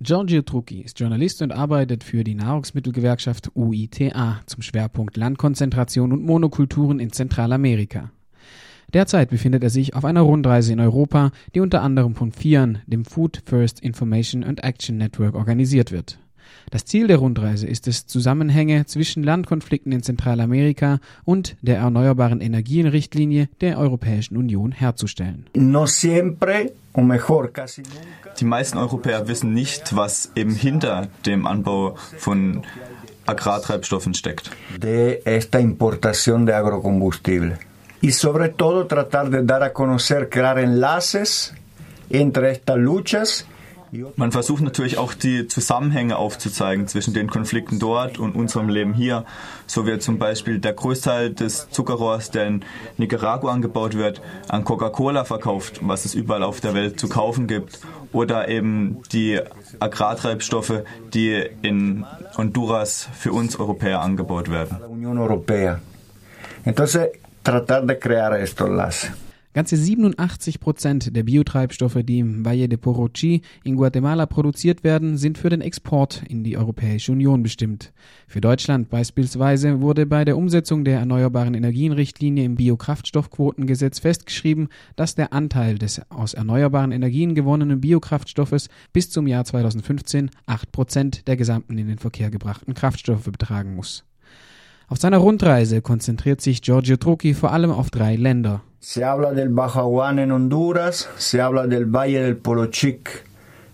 Giorgio Trucchi ist Journalist und arbeitet für die Nahrungsmittelgewerkschaft UITA zum Schwerpunkt Landkonzentration und Monokulturen in Zentralamerika. Derzeit befindet er sich auf einer Rundreise in Europa, die unter anderem von FIAN, dem Food First Information and Action Network, organisiert wird. Das Ziel der Rundreise ist es, Zusammenhänge zwischen Landkonflikten in Zentralamerika und der erneuerbaren Energienrichtlinie der Europäischen Union herzustellen. Die meisten Europäer wissen nicht, was eben hinter dem Anbau von Agrartreibstoffen steckt. De esta importación de agrocombustible. Y sobre todo tratar de dar a conocer, crear enlaces entre estas luchas man versucht natürlich auch die Zusammenhänge aufzuzeigen zwischen den Konflikten dort und unserem Leben hier. So wird zum Beispiel der Großteil des Zuckerrohrs, der in Nicaragua angebaut wird, an Coca-Cola verkauft, was es überall auf der Welt zu kaufen gibt. Oder eben die Agrartreibstoffe, die in Honduras für uns Europäer angebaut werden. Entonces, tratar de crear estos lazos. Ganze 87 Prozent der Biotreibstoffe, die im Valle de Porochi in Guatemala produziert werden, sind für den Export in die Europäische Union bestimmt. Für Deutschland beispielsweise wurde bei der Umsetzung der Erneuerbaren Energienrichtlinie im Biokraftstoffquotengesetz festgeschrieben, dass der Anteil des aus erneuerbaren Energien gewonnenen Biokraftstoffes bis zum Jahr 2015 8 Prozent der gesamten in den Verkehr gebrachten Kraftstoffe betragen muss. Auf seiner Rundreise konzentriert sich Giorgio Trucchi vor allem auf drei Länder. Se habla del Bajo Aguán en Honduras, se habla del Valle del Polochic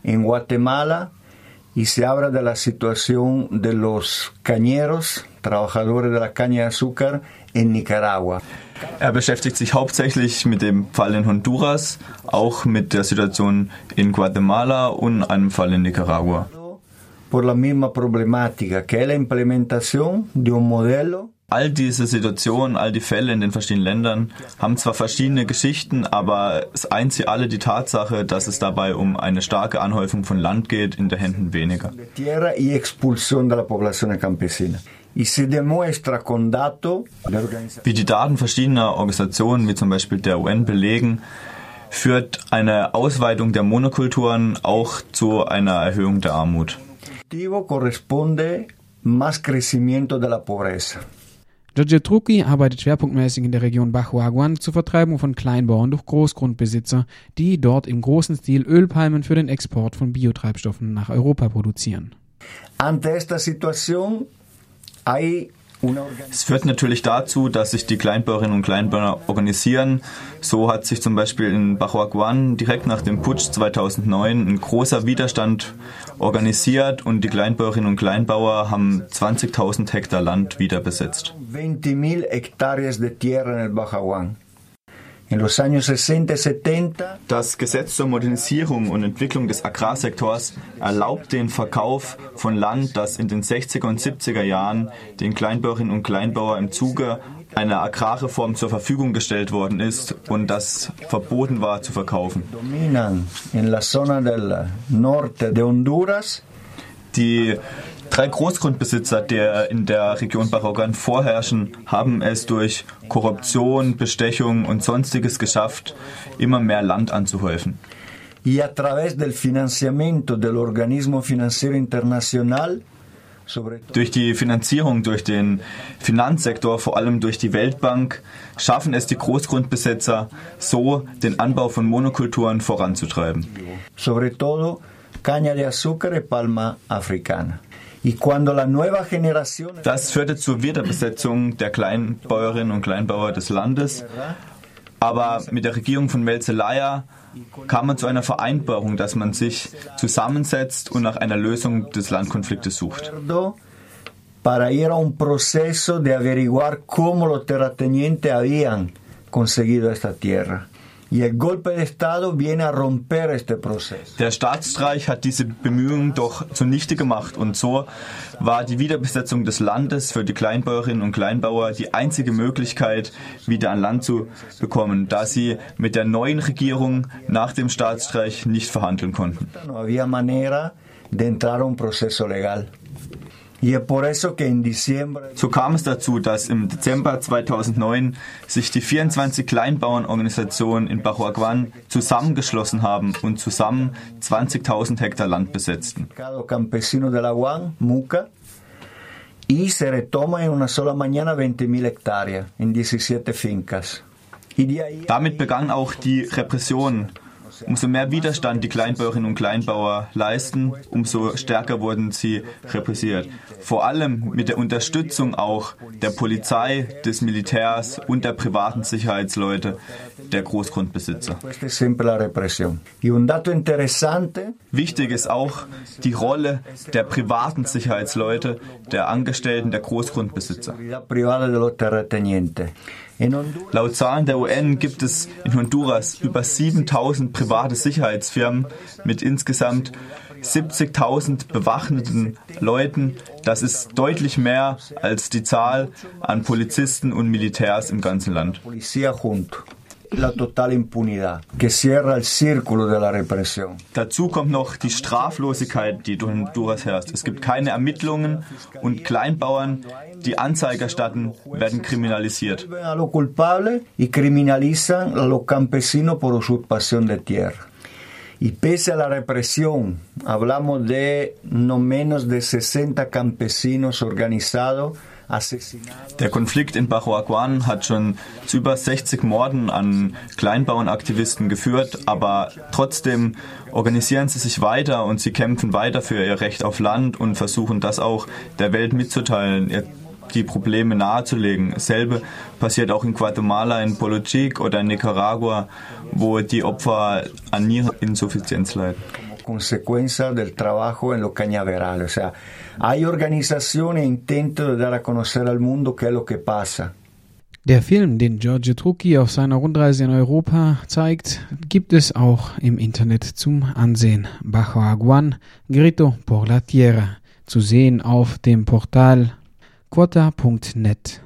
en Guatemala y se habla de la situación de los cañeros, trabajadores de la caña de azúcar en Nicaragua. Er beschäftigt sich hauptsächlich mit dem Fall in Honduras, auch mit der Situation in Guatemala und einem Fall in Nicaragua. Por la misma problemática, que es la implementación de un modelo All diese Situationen, all die Fälle in den verschiedenen Ländern haben zwar verschiedene Geschichten, aber es eint sie alle die Tatsache, dass es dabei um eine starke Anhäufung von Land geht in den Händen weniger. Wie die Daten verschiedener Organisationen, wie zum Beispiel der UN, belegen, führt eine Ausweitung der Monokulturen auch zu einer Erhöhung der Armut. corresponde más crecimiento de la pobreza. Giorgio Trucchi arbeitet schwerpunktmäßig in der Region Bajo Aguan zur Vertreibung von Kleinbauern durch Großgrundbesitzer, die dort im großen Stil Ölpalmen für den Export von Biotreibstoffen nach Europa produzieren. Ante esta situación hay es führt natürlich dazu, dass sich die Kleinbäuerinnen und Kleinbauer organisieren. So hat sich zum Beispiel in Bajoaguan direkt nach dem Putsch 2009 ein großer Widerstand organisiert und die Kleinbäuerinnen und Kleinbauer haben 20.000 Hektar Land wieder besetzt. 20.000 hectáreas de el Bajaguán. Das Gesetz zur Modernisierung und Entwicklung des Agrarsektors erlaubt den Verkauf von Land, das in den 60er und 70er Jahren den Kleinbäuerinnen und Kleinbauern im Zuge einer Agrarreform zur Verfügung gestellt worden ist und das verboten war zu verkaufen. Die Drei Großgrundbesitzer, die in der Region Barrogan vorherrschen, haben es durch Korruption, Bestechung und sonstiges geschafft, immer mehr Land anzuhäufen. Durch die Finanzierung durch den Finanzsektor, vor allem durch die Weltbank, schaffen es die Großgrundbesitzer, so den Anbau von Monokulturen voranzutreiben. Sobre todo caña de azúcar y palma africana. Das führte zur Wiederbesetzung der Kleinbäuerinnen und Kleinbauer des Landes. Aber mit der Regierung von Melzelaya kam man zu einer Vereinbarung, dass man sich zusammensetzt und nach einer Lösung des Landkonfliktes sucht. Para ir a un proceso de averiguar cómo los terratenientes habían conseguido esta tierra. Der Staatsstreich hat diese Bemühungen doch zunichte gemacht und so war die Wiederbesetzung des Landes für die Kleinbäuerinnen und Kleinbauer die einzige Möglichkeit, wieder an Land zu bekommen, da sie mit der neuen Regierung nach dem Staatsstreich nicht verhandeln konnten. So kam es dazu, dass im Dezember 2009 sich die 24 Kleinbauernorganisationen in Bahuaguan zusammengeschlossen haben und zusammen 20.000 Hektar Land besetzten. y se retoma en una sola mañana 20.000 hectáreas en 17 fincas. Damit begann auch die Repression Umso mehr Widerstand die Kleinbäuerinnen und Kleinbauer leisten, umso stärker wurden sie repressiert. Vor allem mit der Unterstützung auch der Polizei, des Militärs und der privaten Sicherheitsleute, der Großgrundbesitzer. Wichtig ist auch die Rolle der privaten Sicherheitsleute, der Angestellten, der Großgrundbesitzer. Laut Zahlen der UN gibt es in Honduras über 7000 private Sicherheitsfirmen mit insgesamt 70.000 bewaffneten Leuten. Das ist deutlich mehr als die Zahl an Polizisten und Militärs im ganzen Land la total impunidad, que cierra el círculo de la represión. Dazu kommt noch die Straflosigkeit, die durch Honduras herrscht. Es gibt keine Ermittlungen und Kleinbauern, die Anzeige erstatten, werden kriminalisiert. A los culpables y criminalizan a los campesinos por usurpación de tierra. Y pese a la represión, hablamos de no menos de 60 campesinos organizados der Konflikt in Bahuaguan hat schon zu über 60 Morden an Kleinbauernaktivisten geführt, aber trotzdem organisieren sie sich weiter und sie kämpfen weiter für ihr Recht auf Land und versuchen das auch der Welt mitzuteilen, die Probleme nahezulegen. Dasselbe passiert auch in Guatemala, in Polochic oder in Nicaragua, wo die Opfer an Niereninsuffizienz leiden. Consecuencia del trabajo en los cañaverales. O sea, hay organizaciones e intentos de dar a conocer al mundo qué es lo que pasa. Der Film, den Giorgio Trucchi auf seiner Rundreise in Europa zeigt, gibt es auch im Internet zum Ansehen. Bajo Aguan, Grito por la Tierra, zu sehen auf dem Portal quota.net.